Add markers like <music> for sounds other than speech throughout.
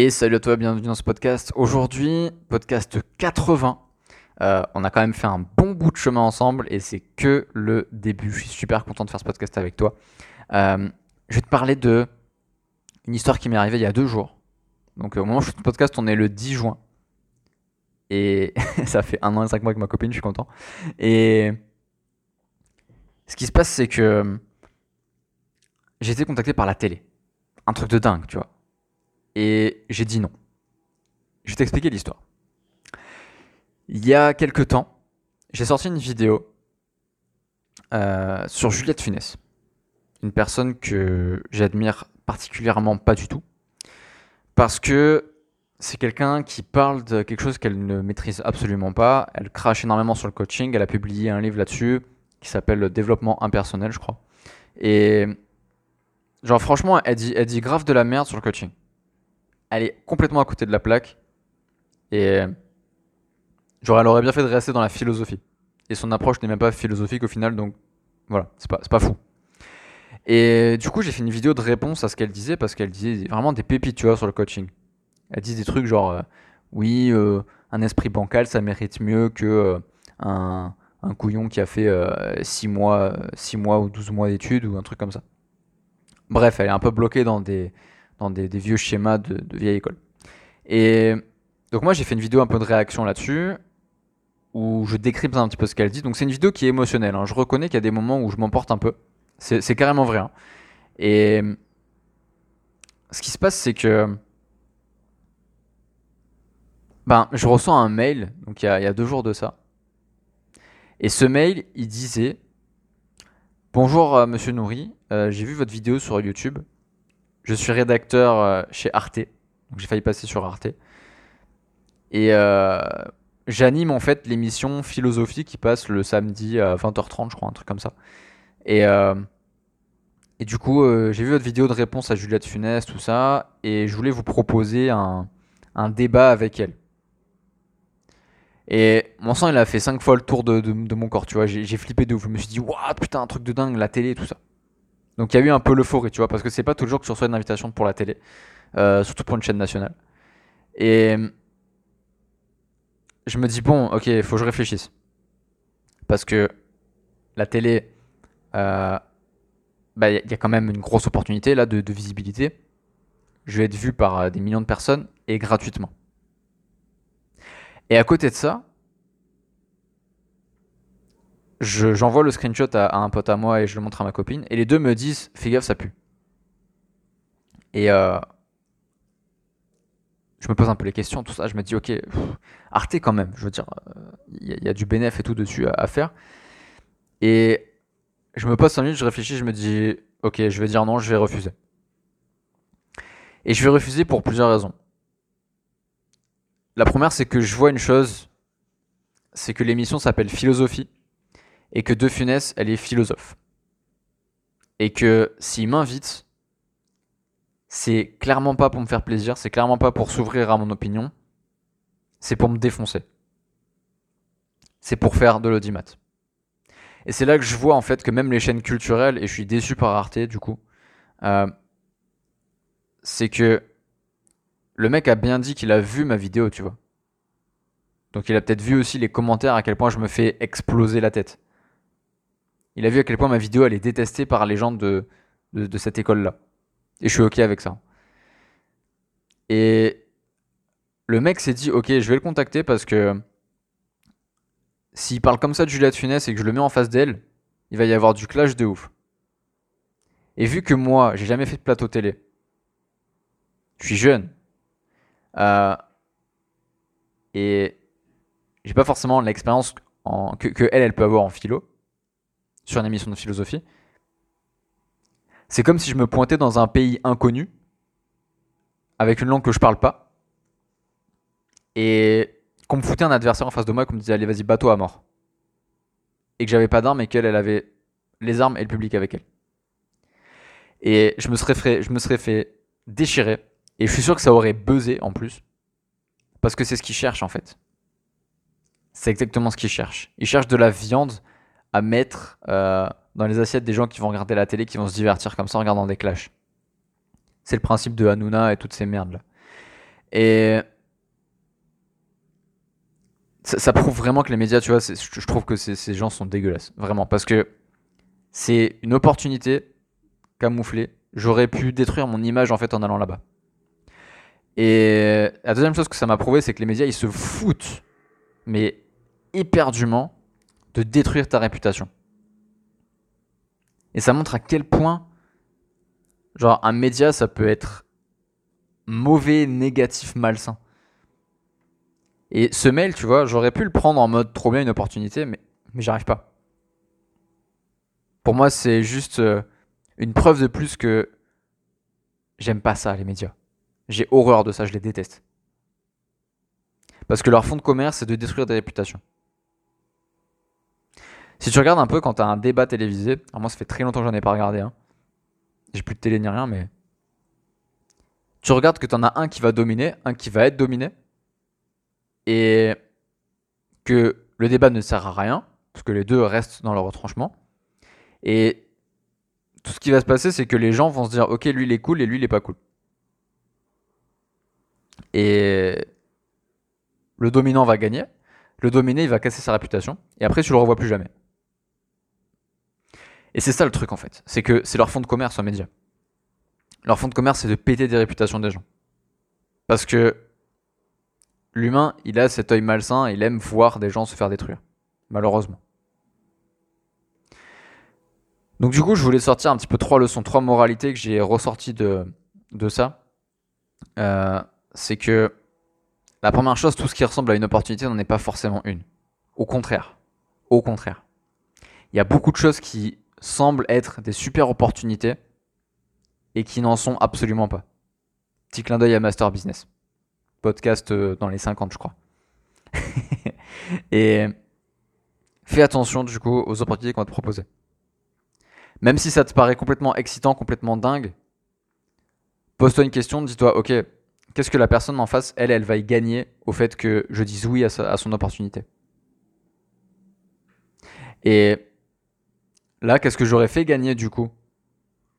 Et salut à toi, bienvenue dans ce podcast. Aujourd'hui, podcast 80. Euh, on a quand même fait un bon bout de chemin ensemble et c'est que le début. Je suis super content de faire ce podcast avec toi. Euh, je vais te parler de une histoire qui m'est arrivée il y a deux jours. Donc au moment où je fais ce podcast, on est le 10 juin. Et <laughs> ça fait un an et cinq mois avec ma copine, je suis content. Et ce qui se passe, c'est que j'ai été contacté par la télé. Un truc de dingue, tu vois. Et j'ai dit non. Je vais t'expliquer l'histoire. Il y a quelques temps, j'ai sorti une vidéo euh, sur Juliette Funès. Une personne que j'admire particulièrement pas du tout. Parce que c'est quelqu'un qui parle de quelque chose qu'elle ne maîtrise absolument pas. Elle crache énormément sur le coaching. Elle a publié un livre là-dessus qui s'appelle Développement impersonnel, je crois. Et genre franchement, elle dit grave de la merde sur le coaching elle est complètement à côté de la plaque. Et genre, elle aurait bien fait de rester dans la philosophie. Et son approche n'est même pas philosophique au final, donc voilà, c'est pas, pas fou. Et du coup, j'ai fait une vidéo de réponse à ce qu'elle disait, parce qu'elle disait vraiment des pépites, tu vois, sur le coaching. Elle dit des trucs genre, euh, oui, euh, un esprit bancal, ça mérite mieux que euh, un, couillon qui a fait 6 mois, 6 mois ou 12 mois d'études, ou un truc comme ça. Bref, elle est un peu bloquée dans des, dans des, vieux schémas de, vieille école. Et donc moi j'ai fait une vidéo un peu de réaction là-dessus où je décrypte un petit peu ce qu'elle dit. Donc c'est une vidéo qui est émotionnelle. Hein. Je reconnais qu'il y a des moments où je m'emporte un peu. C'est carrément vrai. Hein. Et ce qui se passe, c'est que ben, je reçois un mail, donc il y, a, deux jours de ça. Et ce mail, il disait Bonjour euh, Monsieur Nourri, euh, j'ai vu votre vidéo sur YouTube je suis rédacteur euh, chez Arte. Donc j'ai failli passer sur Arte. Et euh, j'anime en fait l'émission Philosophie qui passe le samedi à 20h30, je crois, un truc comme ça. Et, euh, et du coup, j'ai vu votre vidéo de réponse à Juliette Funès, tout ça. Et je voulais vous proposer un, un débat avec elle. Et mon sang, il a fait 5 fois le tour de, de, mon corps, tu vois. J'ai flippé de ouf. Je me suis dit, waouh, putain, un truc de dingue, la télé, tout ça. Donc il y a eu un peu l'euphorie, tu vois, parce que c'est pas toujours que tu reçois une invitation pour la télé, euh, surtout pour une chaîne nationale. Et je me dis, bon, ok, il faut que je réfléchisse. Parce que la télé, euh, bah, il y a quand même une grosse opportunité là de, de visibilité. Je vais être vu par euh, des millions de personnes et gratuitement. Et à côté de ça, j'envoie le screenshot à, un pote à moi et je le montre à ma copine. Et les deux me disent Fais gaffe, ça pue. Et euh, je me pose un peu les questions, tout ça. Je me dis Ok, Arte quand même. Je veux dire, il y, a du bénéf et tout dessus à, faire. Et je me pose 5 minutes, je réfléchis, je me dis Ok, je vais dire non, je vais refuser. Et je vais refuser pour plusieurs raisons. La première, c'est que je vois une chose c'est que l'émission s'appelle Philosophie et que De Funès, elle est philosophe. Et que s'il m'invite, c'est clairement pas pour me faire plaisir, c'est clairement pas pour s'ouvrir à mon opinion, c'est pour me défoncer. C'est pour faire de l'audimat. Et c'est là que je vois en fait que même les chaînes culturelles, et je suis déçu par Arte du coup, euh, c'est que le mec a bien dit qu'il a vu ma vidéo, tu vois. Donc il a peut-être vu aussi les commentaires à quel point je me fais exploser la tête il a vu à quel point ma vidéo est détestée par les gens de, de, cette école-là. Et je suis ok avec ça. Et le mec s'est dit, ok, je vais le contacter parce que s'il parle comme ça de Juliette Funès et que je le mets en face d'elle, il va y avoir du clash de ouf. Et vu que moi, j'ai jamais fait de plateau télé, je suis jeune, euh, et j'ai pas forcément l'expérience que, que elle, elle peut avoir en philo, sur une émission de philosophie. C'est comme si je me pointais dans un pays inconnu, avec une langue que je parle pas, et qu'on me foutait un adversaire en face de moi, qu'on me disait allez vas-y bateau à mort. Et que j'avais pas d'armes et qu'elle elle avait les armes et le public avec elle. Et je me serais fait, je me serais fait déchirer. Et je suis sûr que ça aurait buzzé en plus. Parce que c'est ce qu'ils cherchent en fait. C'est exactement ce qu'ils cherchent. Ils cherchent de la viande à mettre euh, dans les assiettes des gens qui vont regarder la télé, qui vont se divertir comme ça en regardant des clashs. C'est le principe de Hanouna et toutes ces merdes là. Et ça, prouve vraiment que les médias, tu vois, je trouve que ces gens sont dégueulasses. Vraiment. Parce que c'est une opportunité camouflée. J'aurais pu détruire mon image en fait en allant là-bas. Et la deuxième chose que ça m'a prouvé, c'est que les médias, ils se foutent, mais éperdument, de détruire ta réputation. Et ça montre à quel point, genre, un média, ça peut être mauvais, négatif, malsain. Et ce mail, tu vois, j'aurais pu le prendre en mode trop bien une opportunité, mais, mais j'arrive pas. Pour moi, c'est juste euh, une preuve de plus que j'aime pas ça, les médias. J'ai horreur de ça, je les déteste. Parce que leur fond de commerce, c'est de détruire des réputations. Si tu regardes un peu quand tu as un débat télévisé, alors moi ça fait très longtemps que j'en ai pas regardé, hein. j'ai plus de télé ni rien, mais tu regardes que tu en as un qui va dominer, un qui va être dominé, et que le débat ne sert à rien, parce que les deux restent dans leur retranchement, et tout ce qui va se passer, c'est que les gens vont se dire, ok, lui il est cool et lui il est pas cool. Et le dominant va gagner. Le dominé, il va casser sa réputation. Et après, tu le revois plus jamais. Et c'est ça le truc en fait. C'est que c'est leur fond de commerce aux médias. Leur fond de commerce, c'est de péter des réputations des gens. Parce que l'humain, il a cet œil malsain, il aime voir des gens se faire détruire. Malheureusement. Donc du coup, je voulais sortir un petit peu trois leçons, trois moralités que j'ai ressorties de, de ça. Euh, c'est que la première chose, tout ce qui ressemble à une opportunité n'en est pas forcément une. Au contraire. Au contraire. Il y a beaucoup de choses qui semblent être des super opportunités et qui n'en sont absolument pas. Petit clin d'œil à Master Business. Podcast euh, dans les 50, je crois. <laughs> et fais attention du coup aux opportunités qu'on va te proposer. Même si ça te paraît complètement excitant, complètement dingue, pose-toi une question, dis-toi, ok, qu'est-ce que la personne en face, elle, elle va y gagner au fait que je dise oui à, son opportunité? Et là, qu'est-ce que j'aurais fait gagner du coup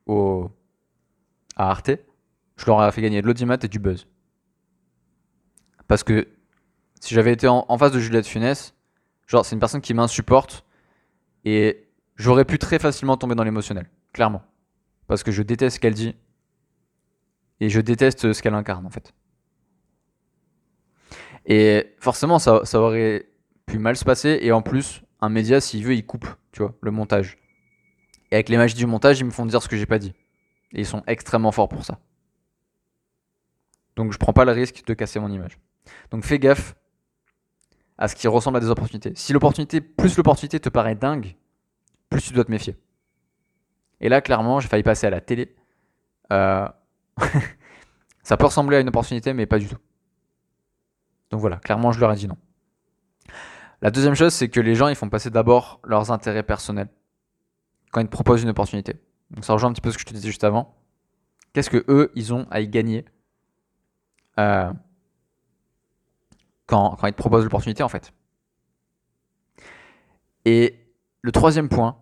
au, à Arte? Je leur aurais fait gagner de l'audimat et du buzz. Parce que si j'avais été en, face de Juliette Funès, genre c'est une personne qui m'insupporte et j'aurais pu très facilement tomber dans l'émotionnel, clairement. Parce que je déteste ce qu'elle dit, et je déteste ce qu'elle incarne en fait. Et forcément, ça, ça, aurait pu mal se passer. Et en plus, un média, s'il veut, il coupe, tu vois, le montage. Et avec les magies du montage, ils me font dire ce que j'ai pas dit. Et ils sont extrêmement forts pour ça. Donc je prends pas le risque de casser mon image. Donc fais gaffe à ce qui ressemble à des opportunités. Si l'opportunité, plus l'opportunité te paraît dingue, plus tu dois te méfier. Et là, clairement, j'ai failli passer à la télé. Euh, <laughs> ça peut ressembler à une opportunité, mais pas du tout. Donc voilà, clairement, je leur ai dit non. La deuxième chose, c'est que les gens, ils font passer d'abord leurs intérêts personnels quand ils te proposent une opportunité. Donc ça rejoint un petit peu ce que je te disais juste avant. Qu'est-ce que eux, ils ont à y gagner euh, quand, quand ils te proposent l'opportunité, en fait? Et le troisième point,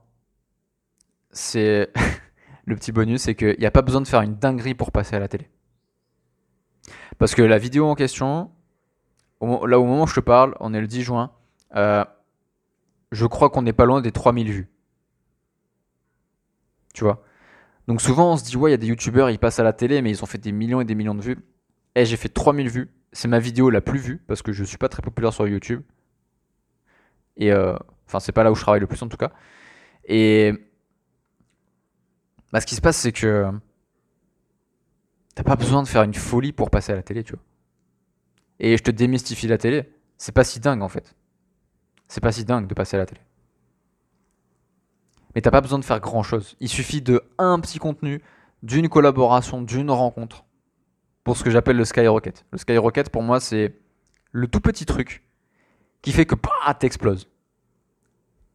c'est <laughs> le petit bonus, c'est qu'il n'y a pas besoin de faire une dinguerie pour passer à la télé. Parce que la vidéo en question, là au moment où je te parle, on est le 10 juin, euh, je crois qu'on n'est pas loin des 3000 vues. Donc souvent on se dit, ouais, il y a des youtubeurs, ils passent à la télé, mais ils ont fait des millions et des millions de vues. Et eh, j'ai fait 3000 vues. C'est ma vidéo la plus vue, parce que je suis pas très populaire sur YouTube. Et euh, enfin, c'est pas là où je travaille le plus en tout cas. Et bah, ce qui se passe, c'est que t'as pas besoin de faire une folie pour passer à la télé, tu vois. Et je te démystifie la télé. C'est pas si dingue en fait. C'est pas si dingue de passer à la télé. Mais t'as pas besoin de faire grand chose. Il suffit de un petit contenu, d'une collaboration, d'une rencontre pour ce que j'appelle le skyrocket. Le skyrocket pour moi c'est le tout petit truc qui fait que bah, t'exploses.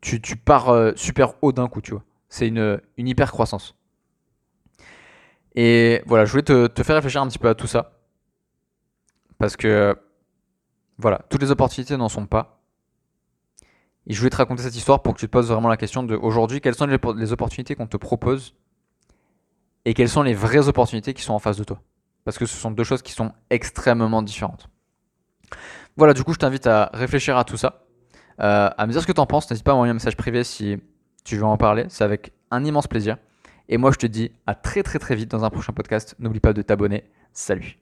Tu, pars euh, super haut d'un coup, tu vois. C'est une, hyper croissance. Et voilà, je voulais te, faire réfléchir un petit peu à tout ça. Parce que, voilà, toutes les opportunités n'en sont pas. Et je voulais te raconter cette histoire pour que tu te poses vraiment la question de aujourd'hui, quelles sont les, opportunités qu'on te propose et quelles sont les vraies opportunités qui sont en face de toi? parce que ce sont deux choses qui sont extrêmement différentes. Voilà, du coup, je t'invite à réfléchir à tout ça, euh, à me dire ce que tu en penses. N'hésite pas à m'envoyer un message privé si tu veux en parler, c'est avec un immense plaisir. Et moi, je te dis à très très très vite dans un prochain podcast. N'oublie pas de t'abonner. Salut